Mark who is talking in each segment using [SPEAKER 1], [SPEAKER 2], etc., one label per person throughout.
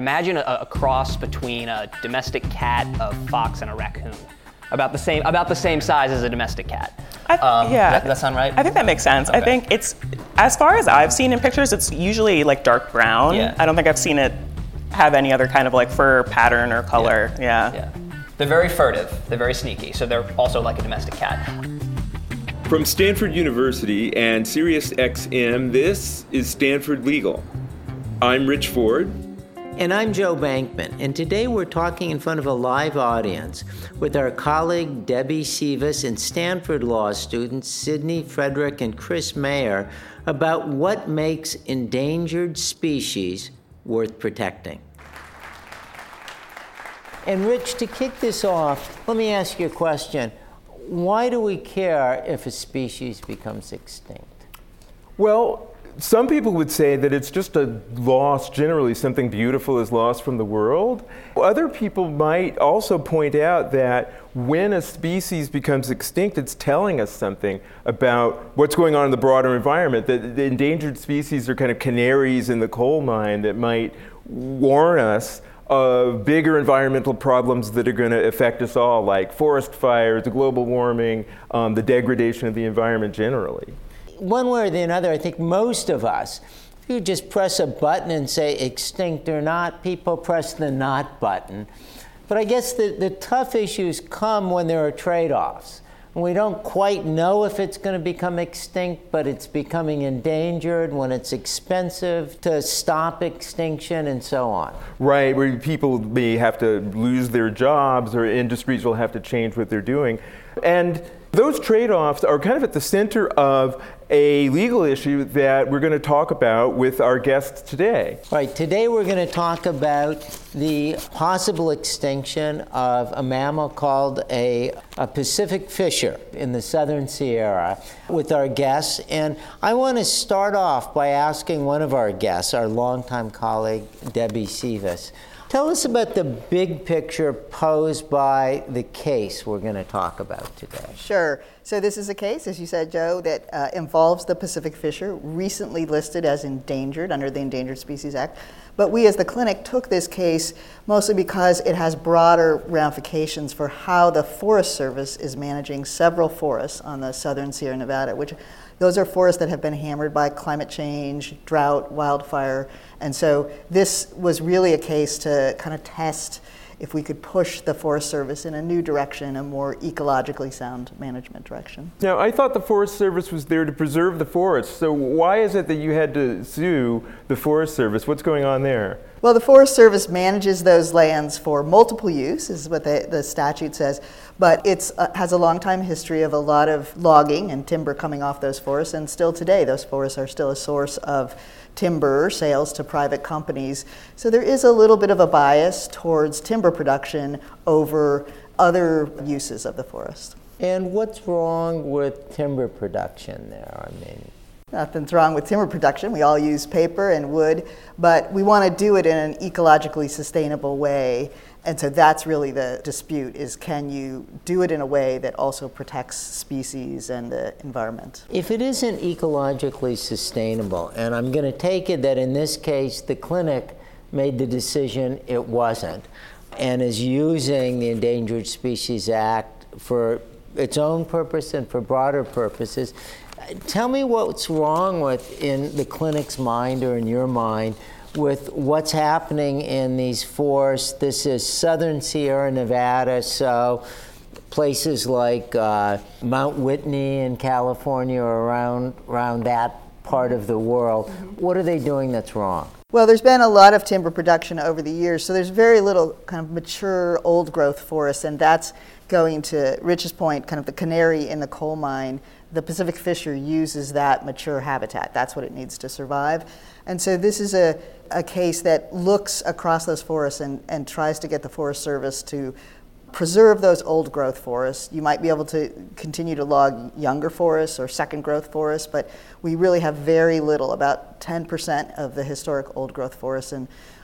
[SPEAKER 1] Imagine a, a cross between a domestic cat, a fox, and a raccoon. About the same, about the same size as a domestic cat.
[SPEAKER 2] I,
[SPEAKER 1] Um,
[SPEAKER 2] yeah,
[SPEAKER 1] that- that sound right?
[SPEAKER 2] I think that makes sense. I think it's, as far as I've seen in pictures, it's usually like dark brown.
[SPEAKER 1] Yeah.
[SPEAKER 2] I don't think I've seen it have any other kind of like fur pattern or color. Yeah.
[SPEAKER 1] Yeah. They're very furtive. They're very sneaky. So they're also like a domestic cat.
[SPEAKER 3] From Stanford University and SiriusXM, this is Stanford Legal. I'm Rich Ford.
[SPEAKER 4] And I'm Joe Bankman, and today we're talking in front of a live audience with our colleague Debbie Sivas and Stanford Law students Sydney Frederick and Chris Mayer about what makes endangered species worth protecting. And Rich, to kick this off, let me ask you a question. Why do we care if a species becomes extinct?
[SPEAKER 5] Well, some people would say that it's just a loss, generally, something beautiful is lost from the world. Other people might also point out that when a species becomes extinct, it's telling us something about what's going on in the broader environment. That the endangered species are kind of canaries in the coal mine that might warn us of bigger environmental problems that are going to affect us all, like forest fires, global warming, um, the degradation of the environment generally.
[SPEAKER 4] One way or the other, I think most of us, if you just press a button and say extinct or not, people press the not button. But I guess the, the tough issues come when there are trade offs. We don't quite know if it's going to become extinct, but it's becoming endangered, when it's expensive to stop extinction, and so on.
[SPEAKER 5] Right, where people may have to lose their jobs or industries will have to change what they're doing. And those trade offs are kind of at the center of a legal issue that we're going to talk about with our guests today.
[SPEAKER 4] All right, today we're going to talk about the possible extinction of a mammal called a, a Pacific fisher in the southern Sierra with our guests. And I want to start off by asking one of our guests, our longtime colleague, Debbie Sivas. Tell us about the big picture posed by the case we're going to talk about today.
[SPEAKER 6] Sure. So this is a case, as you said, Joe, that uh, involves the Pacific fisher, recently listed as endangered under the Endangered Species Act. But we, as the clinic, took this case mostly because it has broader ramifications for how the Forest Service is managing several forests on the southern Sierra Nevada, which those are forests that have been hammered by climate change, drought, wildfire. And so this was really a case to kind of test if we could push the Forest Service in a new direction, a more ecologically sound management direction.
[SPEAKER 5] Now, I thought the Forest Service was there to preserve the forest. So, why is it that you had to sue the Forest Service? What's going on there?
[SPEAKER 6] Well, the Forest Service manages those lands for multiple use, is what the, the statute says, but it uh, has a long time history of a lot of logging and timber coming off those forests, and still today, those forests are still a source of timber sales to private companies. So there is a little bit of a bias towards timber production over other uses of the forest.
[SPEAKER 4] And what's wrong with timber production there? I mean,
[SPEAKER 6] Nothing's wrong with timber production. We all use paper and wood, but we want to do it in an ecologically sustainable way. And so that's really the dispute is can you do it in a way that also protects species and the environment?
[SPEAKER 4] If it isn't ecologically sustainable, and I'm going to take it that in this case the clinic made the decision it wasn't, and is using the Endangered Species Act for its own purpose and for broader purposes, tell me what's wrong with, in the clinic's mind or in your mind, with what's happening in these forests. This is southern Sierra Nevada, so places like uh, Mount Whitney in California or around, around that part of the world. What are they doing that's wrong?
[SPEAKER 6] Well, there's been a lot of timber production over the years, so there's very little kind of mature old growth forest, and that's going to Rich's point, kind of the canary in the coal mine. The Pacific fisher uses that mature habitat. That's what it needs to survive. And so this is a, a case that looks across those forests and, and tries to get the Forest Service to preserve those old growth forests. You might be able to continue to log younger forests or second growth forests, but we really have very little, about 10% of the historic old growth forests.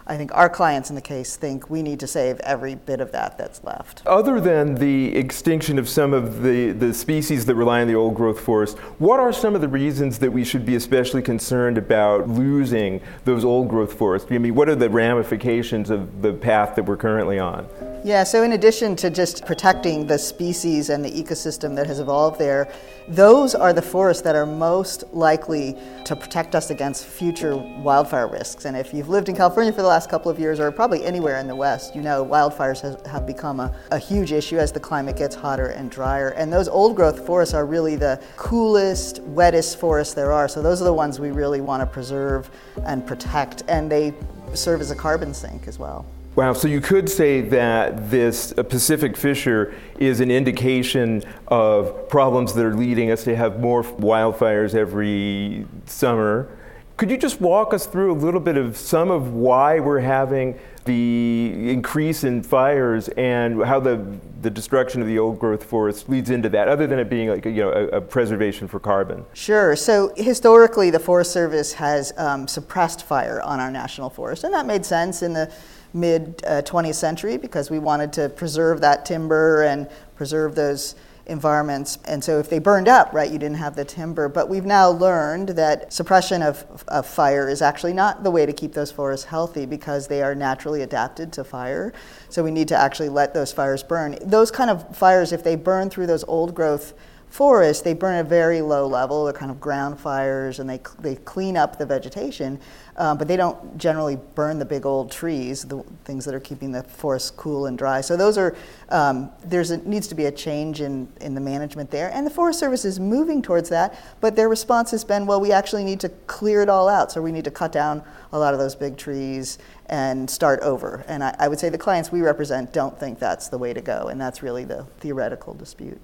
[SPEAKER 6] I think our clients in the case think we need to save every bit of that that's left.
[SPEAKER 5] Other than the extinction of some of the, the species that rely on the old growth forest, what are some of the reasons that we should be especially concerned about losing those old growth forests? I mean, what are the ramifications of the path that we're currently on?
[SPEAKER 6] Yeah, so in addition to just protecting the species and the ecosystem that has evolved there, those are the forests that are most likely to protect us against future wildfire risks. And if you've lived in California for the last couple of years, or probably anywhere in the West, you know wildfires has, have become a, a huge issue as the climate gets hotter and drier. And those old growth forests are really the coolest, wettest forests there are. So those are the ones we really want to preserve and protect. And they serve as a carbon sink as well.
[SPEAKER 5] Wow, so you could say that this uh, Pacific fisher is an indication of problems that are leading us to have more wildfires every summer. Could you just walk us through a little bit of some of why we're having the increase in fires and how the, the destruction of the old growth forest leads into that, other than it being like a, you know, a, a preservation for carbon?
[SPEAKER 6] Sure. So historically, the Forest Service has um, suppressed fire on our national forest, and that made sense in the mid uh, 20th century because we wanted to preserve that timber and preserve those environments. And so if they burned up, right, you didn't have the timber. But we've now learned that suppression of, of fire is actually not the way to keep those forests healthy because they are naturally adapted to fire. So we need to actually let those fires burn. Those kind of fires, if they burn through those old growth forests, they burn at a very low level. They're kind of ground fires and they, they clean up the vegetation. Um, but they don't generally burn the big old trees, the things that are keeping the forest cool and dry. So those are um, there's a, needs to be a change in in the management there, and the Forest Service is moving towards that. But their response has been, well, we actually need to clear it all out, so we need to cut down a lot of those big trees and start over. And I, I would say the clients we represent don't think that's the way to go, and that's really the theoretical dispute.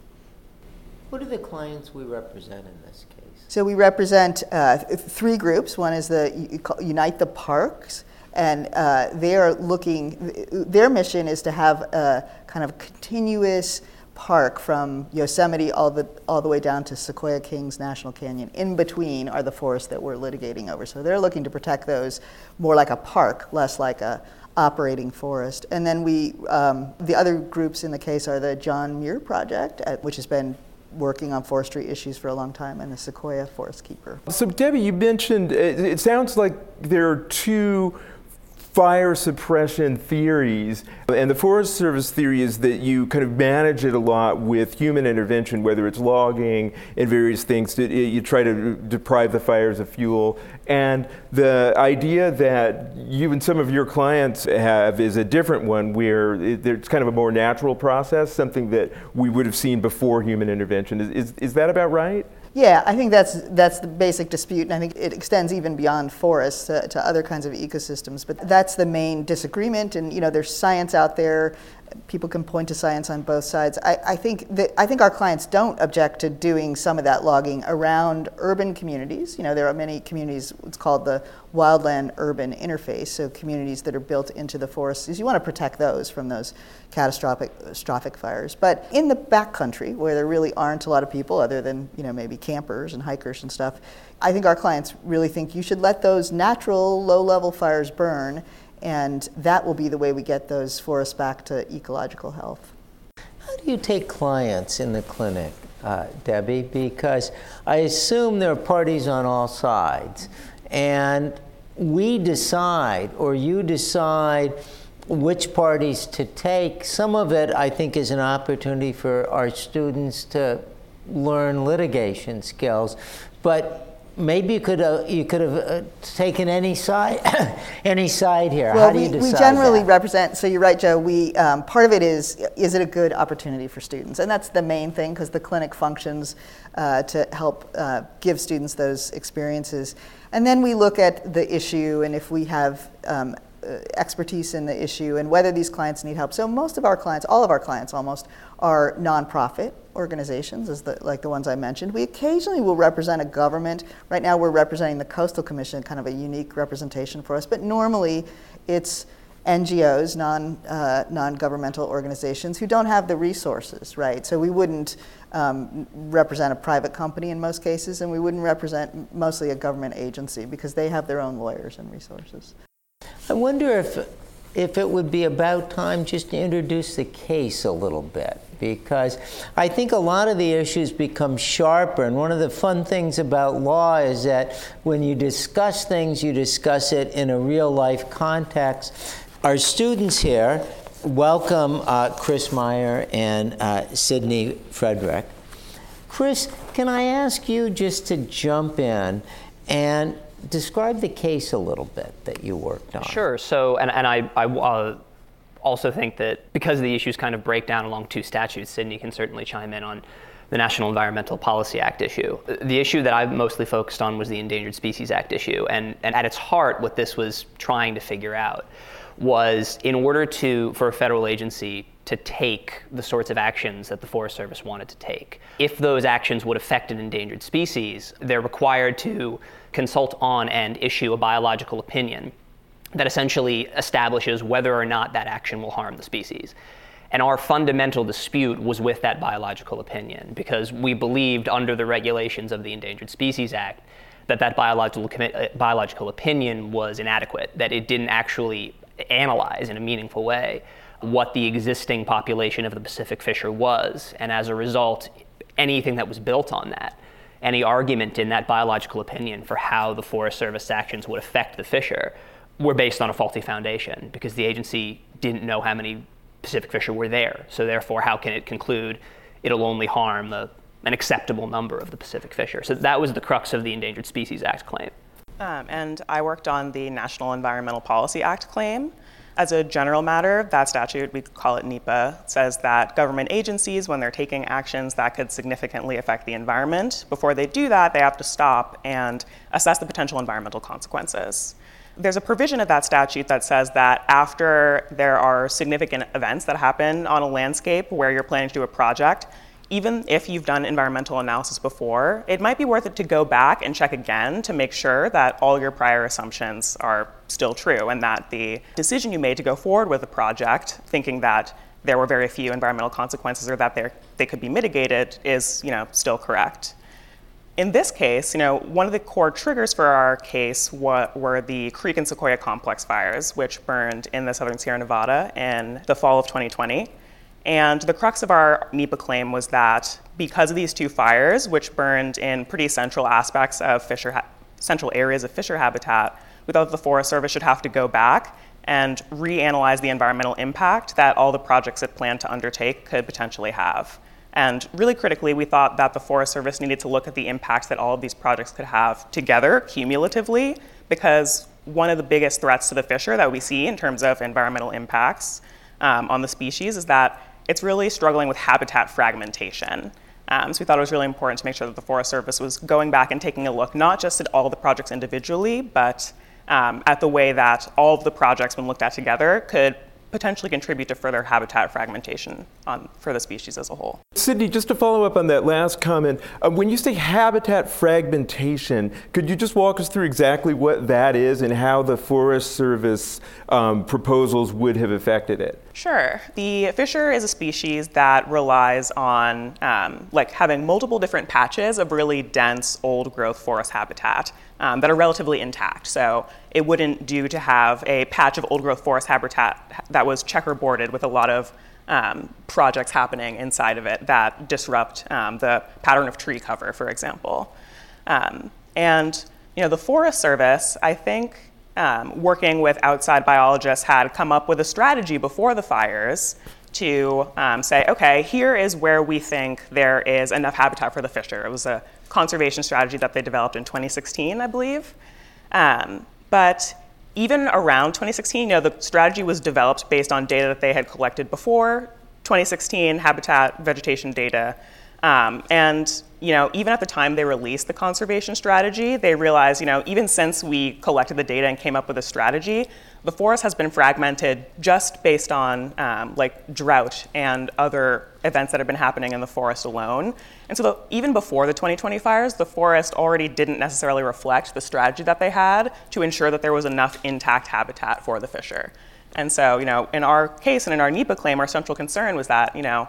[SPEAKER 4] What are the clients we represent in this case?
[SPEAKER 6] So we represent uh, three groups. One is the Unite the Parks, and uh, they are looking. Their mission is to have a kind of continuous park from Yosemite all the all the way down to Sequoia Kings National Canyon. In between are the forests that we're litigating over. So they're looking to protect those more like a park, less like a operating forest. And then we, um, the other groups in the case are the John Muir Project, which has been working on forestry issues for a long time and a Sequoia Forest Keeper.
[SPEAKER 5] So, Debbie, you mentioned it, it sounds like there are two fire suppression theories. And the Forest Service theory is that you kind of manage it a lot with human intervention, whether it's logging and various things. You try to deprive the fires of fuel. And the idea that you and some of your clients have is a different one where it's kind of a more natural process, something that we would have seen before human intervention. Is, is, is that about right?
[SPEAKER 6] Yeah, I think that's that's the basic dispute, and I think it extends even beyond forests to, other kinds of ecosystems. But that's the main disagreement, and you know, there's science out there people can point to science on both sides. I, I, think that I think our clients don't object to doing some of that logging around urban communities. You know, there are many communities. It's called the wildland urban interface. So communities that are built into the forests. You want to protect those from those catastrophic, catastrophic fires. But in the backcountry, where there really aren't a lot of people, other than you know maybe campers and hikers and stuff, I think our clients really think you should let those natural low-level fires burn and that will be the way we get those forests back to ecological health.
[SPEAKER 4] How do you take clients in the clinic, uh, Debbie? Because I assume there are parties on all sides, and we decide, or you decide, which parties to take. Some of it, I think, is an opportunity for our students to learn litigation skills, but maybe you could uh, you could have uh, taken any side any side here.
[SPEAKER 6] Well,
[SPEAKER 4] How do
[SPEAKER 6] we,
[SPEAKER 4] you decide
[SPEAKER 6] we generally
[SPEAKER 4] that?
[SPEAKER 6] represent. So you're right, Joe. We um, part of it is is it a good opportunity for students, and that's the main thing because the clinic functions uh, to help uh, give students those experiences, and then we look at the issue and if we have. Um, expertise in the issue and whether these clients need help. So most of our clients, all of our clients almost, are nonprofit organizations, as the, like the ones I mentioned. We occasionally will represent a government. Right now, we're representing the Coastal Commission, kind of a unique representation for us. But normally, it's NGOs, non uh, non governmental organizations, who don't have the resources, right? So we wouldn't um, represent a private company in most cases, and we wouldn't represent mostly a government agency because they have their own lawyers and resources.
[SPEAKER 4] I wonder if, if it would be about time just to introduce the case a little bit because I think a lot of the issues become sharper. And one of the fun things about law is that when you discuss things, you discuss it in a real life context. Our students here welcome uh, Chris Meyer and uh, Sydney Frederick. Chris, can I ask you just to jump in and describe the case a little bit that you worked on?
[SPEAKER 1] Sure. So, and, and I, I uh, also think that because the issues kind of break down along two statutes, Sydney can certainly chime in on the National Environmental Policy Act issue. The issue that I've mostly focused on was the Endangered Species Act issue. And, and at its heart, what this was trying to figure out was in order to, for a federal agency to take the sorts of actions that the Forest Service wanted to take, if those actions would affect an endangered species, they're required to consult on and issue a biological opinion that essentially establishes whether or not that action will harm the species. And our fundamental dispute was with that biological opinion because we believed under the regulations of the Endangered Species Act that that biological, uh, biological opinion was inadequate, that it didn't actually analyze in a meaningful way what the existing population of the Pacific fisher was. And as a result, anything that was built on that, any argument in that biological opinion for how the Forest Service actions would affect the fisher, were based on a faulty foundation because the agency didn't know how many Pacific fisher were there. So therefore, how can it conclude it'll only harm the, an acceptable number of the Pacific fisher? So that was the crux of the Endangered Species Act claim.
[SPEAKER 2] Um, and I worked on the National Environmental Policy Act claim. As a general matter, that statute, we call it NEPA, says that government agencies, when they're taking actions that could significantly affect the environment, before they do that, they have to stop and assess the potential environmental consequences. There's a provision of that statute that says that after there are significant events that happen on a landscape where you're planning to do a project, even if you've done environmental analysis before, it might be worth it to go back and check again to make sure that all your prior assumptions are still true and that the decision you made to go forward with a project, thinking that there were very few environmental consequences or that they could be mitigated, is you know, still correct in this case, you know, one of the core triggers for our case were the Creek and Sequoia complex fires, which burned in the southern Sierra Nevada in the fall of 2020. And the crux of our NEPA claim was that because of these two fires, which burned in pretty central aspects of fisher, ha- central areas of fisher habitat, we thought the Forest Service should have to go back and reanalyze the environmental impact that all the projects it planned to undertake could potentially have. And really critically, we thought that the Forest Service needed to look at the impacts that all of these projects could have together, cumulatively, because one of the biggest threats to the fisher that we see in terms of environmental impacts um, on the species is that it's really struggling with habitat fragmentation. Um, so we thought it was really important to make sure that the Forest Service was going back and taking a look not just at all the projects individually, but um, at the way that all of the projects, when looked at together, could potentially contribute to further habitat fragmentation on, for the species as a whole.
[SPEAKER 5] Sydney, just to follow up on that last comment, uh, when you say habitat fragmentation, could you just walk us through exactly what that is and how the Forest Service um, proposals would have affected it?
[SPEAKER 2] Sure. The fisher is a species that relies on um, like having multiple different patches of really dense old growth forest habitat um, that are relatively intact. So it wouldn't do to have a patch of old growth forest habitat that was checkerboarded with a lot of um, projects happening inside of it that disrupt um, the pattern of tree cover, for example. Um, and you know, the Forest Service, I think, um, working with outside biologists, had come up with a strategy before the fires to um, say, okay, here is where we think there is enough habitat for the fisher. It was a conservation strategy that they developed in 2016, I believe. But even around 2016, you know, the strategy was developed based on data that they had collected before 2016 habitat vegetation data. Um, and you know, even at the time they released the conservation strategy, they realized, you know, even since we collected the data and came up with a strategy, the forest has been fragmented just based on um, like drought and other events that have been happening in the forest alone. And so the, even before the 2020 fires, the forest already didn't necessarily reflect the strategy that they had to ensure that there was enough intact habitat for the fisher. And so, you know, in our case and in our NEPA claim, our central concern was that, you know,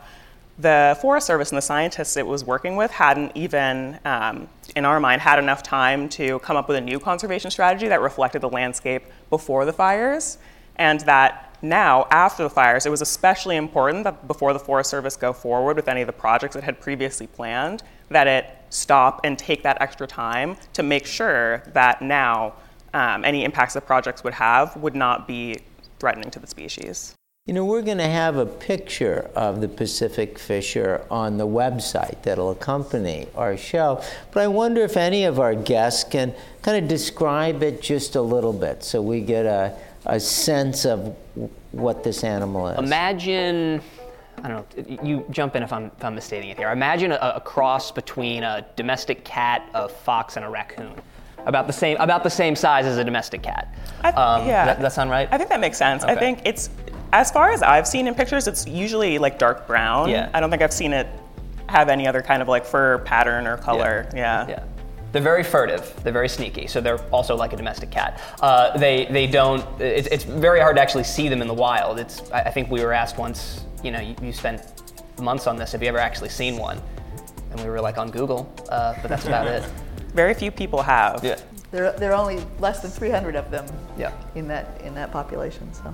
[SPEAKER 2] the Forest Service and the scientists it was working with hadn't even um, in our mind, had enough time to come up with a new conservation strategy that reflected the landscape before the fires, and that now, after the fires, it was especially important that before the Forest Service go forward with any of the projects it had previously planned, that it stop and take that extra time to make sure that now um, any impacts the projects would have would not be threatening to the species.
[SPEAKER 4] You know, we're going to have a picture of the Pacific Fisher on the website that'll accompany our show. But I wonder if any of our guests can kind of describe it just a little bit so we get a, a sense of what this animal is.
[SPEAKER 1] Imagine, I don't know, you jump in if I'm, if I'm misstating it here. Imagine a, a cross between a domestic cat, a fox, and a raccoon. About the same, about the same size as a domestic cat.
[SPEAKER 2] I,
[SPEAKER 1] Um,
[SPEAKER 2] yeah.
[SPEAKER 1] That, that sound right?
[SPEAKER 2] I think that makes sense. I think it's, as far as I've seen in pictures, it's usually like dark brown.
[SPEAKER 1] Yeah.
[SPEAKER 2] I don't think I've seen it have any other kind of like fur pattern or color. Yeah.
[SPEAKER 1] Yeah. They're very furtive. They're very sneaky. So they're also like a domestic cat. Uh, they they don't. It's, it's very hard to actually see them in the wild. It's. I I think we were asked once. You know, you, you spent months on this. Have you ever actually seen one? And we were like on Google, uh, but that's about it.
[SPEAKER 2] Very few people have.
[SPEAKER 1] Yeah.
[SPEAKER 6] There, there are only less than 300 of them
[SPEAKER 1] Yeah.
[SPEAKER 6] in that in that population. So.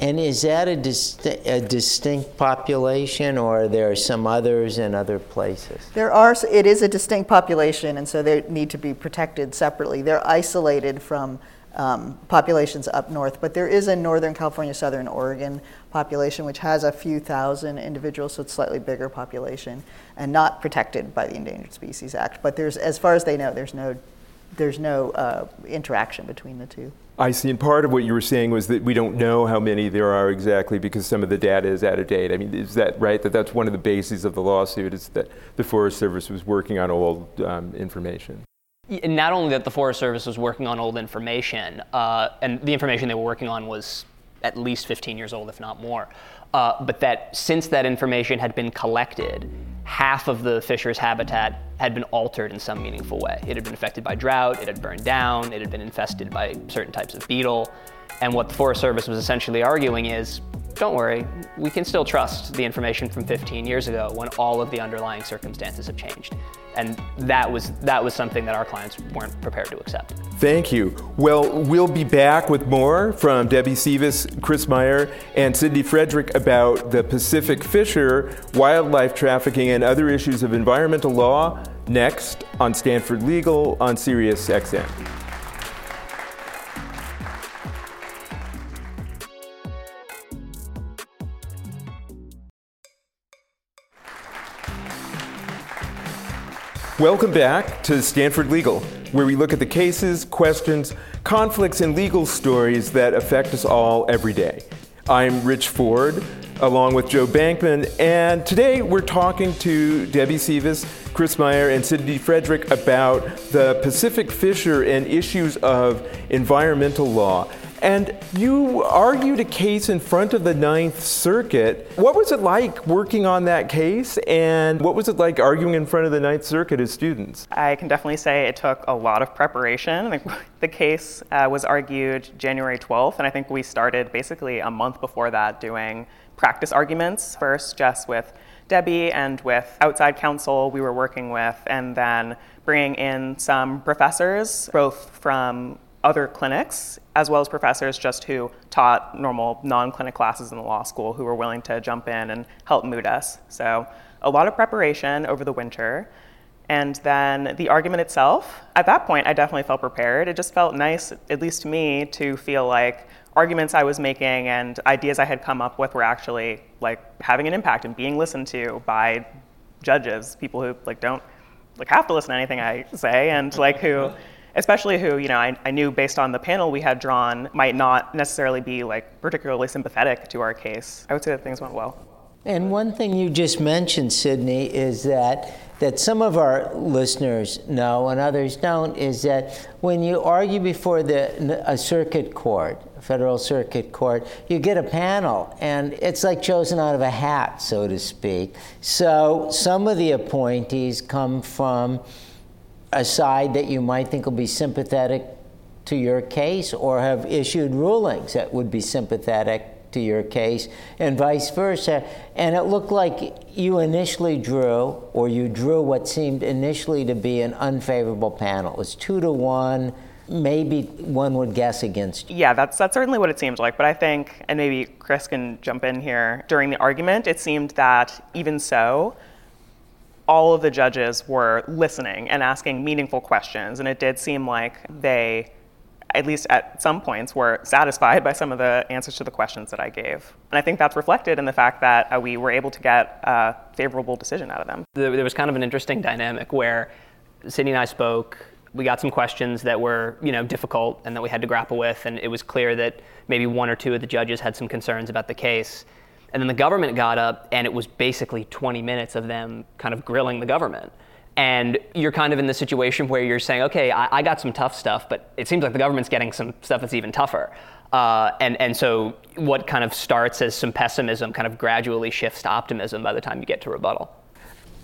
[SPEAKER 4] And is that a, a distinct population, or are there some others in other places?
[SPEAKER 6] There are, it is a distinct population, and so they need to be protected separately. They're isolated from um, populations up north, but there is a Northern California, Southern Oregon population which has a few thousand individuals, so it's slightly bigger population, and not protected by the Endangered Species Act. But there's, as far as they know, there's no, there's no uh, interaction between the two.
[SPEAKER 5] I see. And part of what you were saying was that we don't know how many there are exactly because some of the data is out of date. I mean, is that right? That that's one of the bases of the lawsuit is that the Forest Service was working on old um, information.
[SPEAKER 1] Y- Not only that the Forest Service was working on old information, uh, and the information they were working on was at least 15 years old, if not more, uh, but that since that information had been collected, half of the fisher's habitat had been altered in some meaningful way. It had been affected by drought, it had burned down, it had been infested by certain types of beetle. And what the Forest Service was essentially arguing is don't worry, we can still trust the information from 15 years ago when all of the underlying circumstances have changed. And that was, that was something that our clients weren't prepared to accept.
[SPEAKER 5] Thank you. Well, we'll be back with more from Debbie Sivas, Chris Meyer, and Sydney Frederick about the Pacific Fisher, wildlife trafficking, and other issues of environmental law next on Stanford Legal on Sirius XM. Welcome back to Stanford Legal, where we look at the cases, questions, conflicts, and legal stories that affect us all every day. I'm Rich Ford, along with Joe Bankman, and today we're talking to Debbie Sivas, Chris Meyer, and Sydney Frederick about the Pacific Fisher and issues of environmental law. And you argued a case in front of the Ninth Circuit. What was it like working on that case, and what was it like arguing in front of the Ninth Circuit as students?
[SPEAKER 2] I can definitely say it took a lot of preparation. The case uh, was argued January 12th, and I think we started basically a month before that doing practice arguments first, just with Debbie and with outside counsel we were working with, and then bringing in some professors, both from other clinics as well as professors just who taught normal non-clinic classes in the law school who were willing to jump in and help moot us. So a lot of preparation over the winter. And then the argument itself, at that point, I definitely felt prepared. It just felt nice, at least to me, to feel like arguments I was making and ideas I had come up with were actually like having an impact and being listened to by judges, people who like don't like have to listen to anything I say, and like who, especially who you know I, I knew based on the panel we had drawn might not necessarily be like particularly sympathetic to our case. I would say that things went well.
[SPEAKER 4] And one thing you just mentioned, Sydney, is that that some of our listeners know and others don't is that when you argue before the a circuit court, a federal circuit court, you get a panel, and it's like chosen out of a hat, so to speak. So some of the appointees come from a side that you might think will be sympathetic to your case or have issued rulings that would be sympathetic to your case, and vice versa. And it looked like you initially drew, or you drew what seemed initially to be an unfavorable panel. It was two to one. Maybe one would guess against you.
[SPEAKER 2] Yeah, that's that's certainly what it seemed like. But I think, and maybe Chris can jump in here. During the argument, it seemed that even so, all of the judges were listening and asking meaningful questions, and it did seem like they at least at some points, were satisfied by some of the answers to the questions that I gave. And I think that's reflected in the fact that uh, we were able to get a favorable decision out of them.
[SPEAKER 1] There was kind of an interesting dynamic where Sydney and I spoke. We got some questions that were, you know, difficult and that we had to grapple with, and it was clear that maybe one or two of the judges had some concerns about the case. And then the government got up, and it was basically 20 minutes of them kind of grilling the government and you're kind of in the situation where you're saying, okay, I, I, got some tough stuff, but it seems like the government's getting some stuff that's even tougher. Uh, and, and so what kind of starts as some pessimism kind of gradually shifts to optimism by the time you get to rebuttal.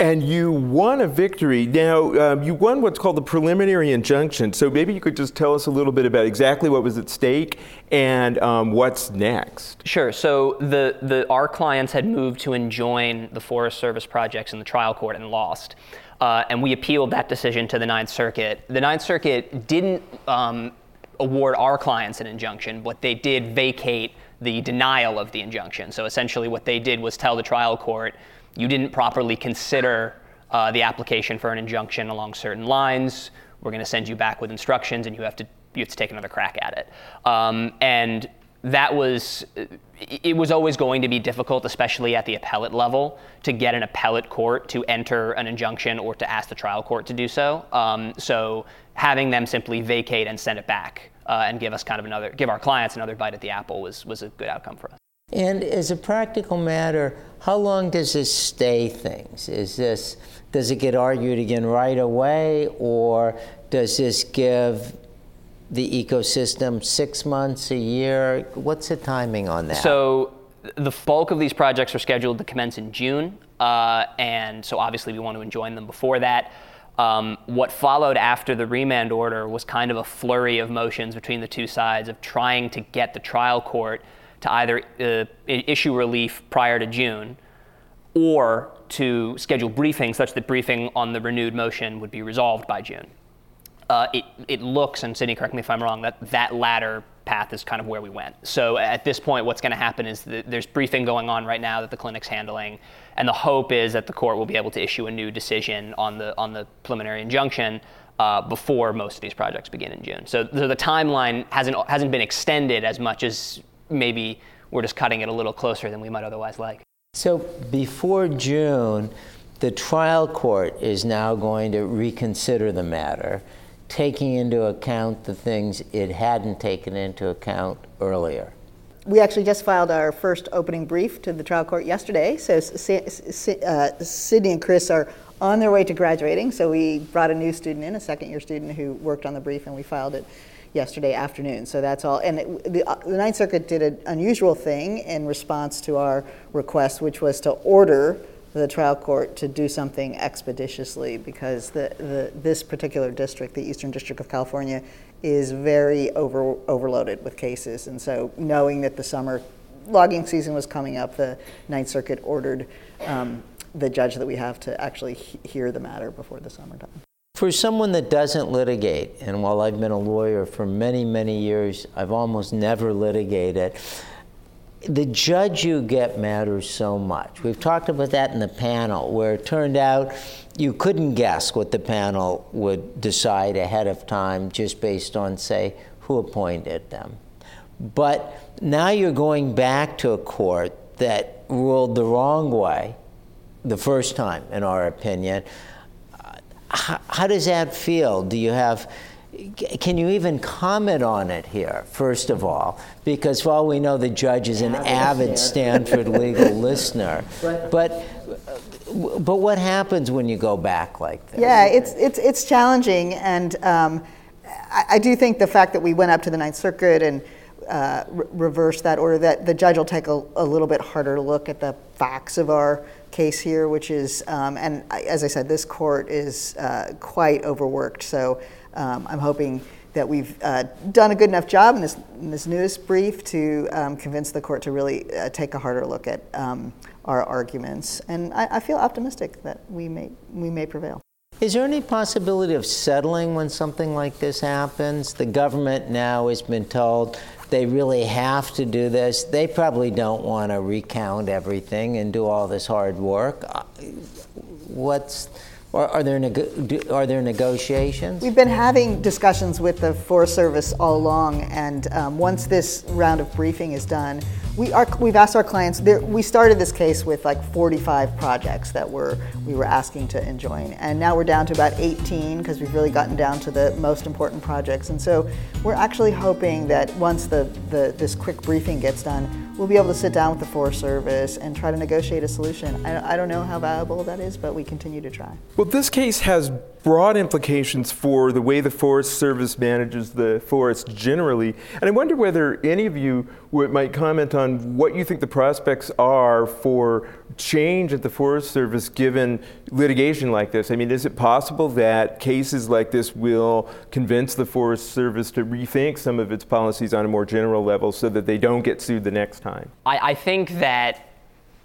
[SPEAKER 5] And you won a victory. Now, um, you won what's called the preliminary injunction. So maybe you could just tell us a little bit about exactly what was at stake and um, what's next.
[SPEAKER 1] Sure. So the, the, our clients had moved to enjoin the Forest Service projects in the trial court and lost uh, and we appealed that decision to the Ninth Circuit. The Ninth Circuit didn't um, award our clients an injunction, but they did vacate the denial of the injunction. So essentially, what they did was tell the trial court, you didn't properly consider uh, the application for an injunction along certain lines. We're going to send you back with instructions, and you have to you have to take another crack at it. Um, and that was it was always going to be difficult, especially at the appellate level, to get an appellate court to enter an injunction or to ask the trial court to do so. Um, so having them simply vacate and send it back uh, and give us kind of another, give our clients another bite at the apple was was a good outcome for us.
[SPEAKER 4] And as a practical matter, how long does this stay things? Is this does it get argued again right away, or does this give the ecosystem six months, a year? What's the timing on that?
[SPEAKER 1] So the bulk of these projects are scheduled to commence in June, uh, and so obviously we want to enjoin them before that. Um, what followed after the remand order was kind of a flurry of motions between the two sides of trying to get the trial court to either uh, issue relief prior to June or to schedule briefing such that briefing on the renewed motion would be resolved by June uh, it, it looks, and Sydney, correct me if I'm wrong, that that latter path is kind of where we went. So at this point, what's going to happen is that there's briefing going on right now that the clinic's handling, and the hope is that the court will be able to issue a new decision on the on the preliminary injunction uh, before most of these projects begin in June. So, so the timeline hasn't hasn't been extended as much as maybe we're just cutting it a little closer than we might otherwise like.
[SPEAKER 4] So before June, the trial court is now going to reconsider the matter taking into account the things it hadn't taken into account earlier.
[SPEAKER 6] We actually just filed our first opening brief to the trial court yesterday. So uh, Sydney and Chris are on their way to graduating. So we brought a new student in, a second year student who worked on the brief, and we filed it yesterday afternoon. So that's all. And it, the, uh, the Ninth Circuit did an unusual thing in response to our request, which was to order the trial court to do something expeditiously because the, the, this particular district, the Eastern District of California, is very over, overloaded with cases. And so, knowing that the summer logging season was coming up, the Ninth Circuit ordered um, the judge that we have to actually he- hear the matter before the summertime.
[SPEAKER 4] For someone that doesn't litigate, and while I've been a lawyer for many, many years, I've almost never litigated the judge you get matters so much. We've talked about that in the panel, where it turned out you couldn't guess what the panel would decide ahead of time just based on, say, who appointed them. But now you're going back to a court that ruled the wrong way the first time, in our opinion. How, how does that feel? Do you have can you even comment on it here, first of all? Because for all we know, the judge is an avid Stanford legal listener. But, but what happens when you go back like that?
[SPEAKER 6] Yeah, it's, it's, it's challenging. And um, I, I, do think the fact that we went up to the Ninth Circuit and uh, re- reversed that order, that the judge will take a, a, little bit harder look at the facts of our case here, which is, um, and as I said, this court is uh, quite overworked. So um, I'm hoping that we've uh, done a good enough job in this, in this newest brief to um, convince the court to really uh, take a harder look at um, our arguments. And I, I, feel optimistic that we may, we may prevail.
[SPEAKER 4] Is there any possibility of settling when something like this happens? The government now has been told they really have to do this. They probably don't want to recount everything and do all this hard work. Uh, what's are, are, there are there negotiations?
[SPEAKER 6] We've been having discussions with the Forest Service all along, and um, once this round of briefing is done, we are, we've asked our clients. We started this case with like 45 projects that were we were asking to enjoin, and now we're down to about 18 because we've really gotten down to the most important projects. And so we're actually hoping that once the, the this quick briefing gets done, we'll be able to sit down with the Forest Service and try to negotiate a solution. I, I don't know how viable that is, but we continue to try.
[SPEAKER 5] Well, this case has broad implications for the way the Forest Service manages the forest generally. And I wonder whether any of you might comment on what you think the prospects are for change at the Forest Service given litigation like this. I mean, is it possible that cases like this will convince the Forest Service to rethink some of its policies on a more general level so that they don't get sued the next time?
[SPEAKER 1] I, I think that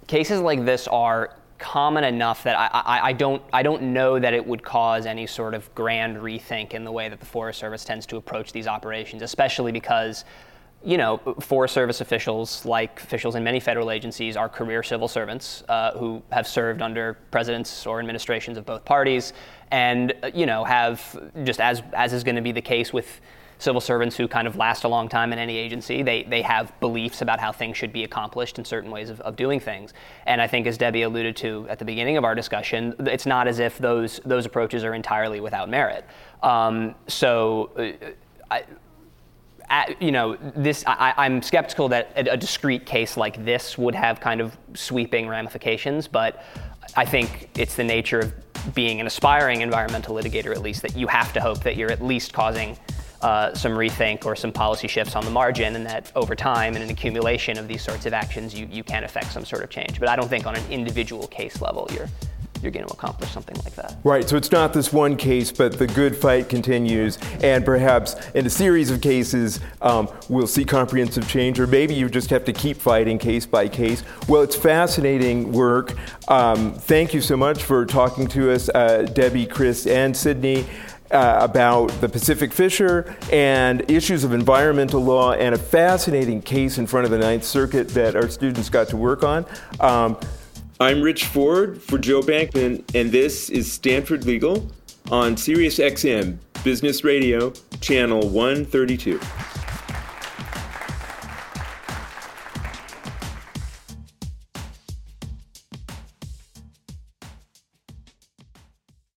[SPEAKER 1] cases like this are common enough that I, I, I, don't I don't know that it would cause any sort of grand rethink in the way that the Forest Service tends to approach these operations, especially because you know, Forest Service officials, like officials in many federal agencies, are career civil servants uh, who have served under presidents or administrations of both parties, and you know have just as as is going to be the case with civil servants who kind of last a long time in any agency. They, they have beliefs about how things should be accomplished and certain ways of, of doing things. And I think, as Debbie alluded to at the beginning of our discussion, it's not as if those, those approaches are entirely without merit. Um, so, uh, I, you know, this I, am skeptical that a, a, discrete case like this would have kind of sweeping ramifications, but I think it's the nature of being an aspiring environmental litigator, at least, that you have to hope that you're at least causing uh, some rethink or some policy shifts on the margin, and that over time and an accumulation of these sorts of actions, you, you can affect some sort of change. But I don't think on an individual case level you're you're going to accomplish something like that.
[SPEAKER 5] Right, so it's not this one case, but the good fight continues, and perhaps in a series of cases, um, we'll see comprehensive change, or maybe you just have to keep fighting case by case. Well, it's fascinating work. Um, thank you so much for talking to us, uh, Debbie, Chris, and Sydney uh, about the Pacific Fisher and issues of environmental law and a fascinating case in front of the Ninth Circuit that our students got to work on. Um,
[SPEAKER 3] I'm Rich Ford for Joe Bankman, and this is Stanford Legal on SiriusXM Business Radio, Channel 132.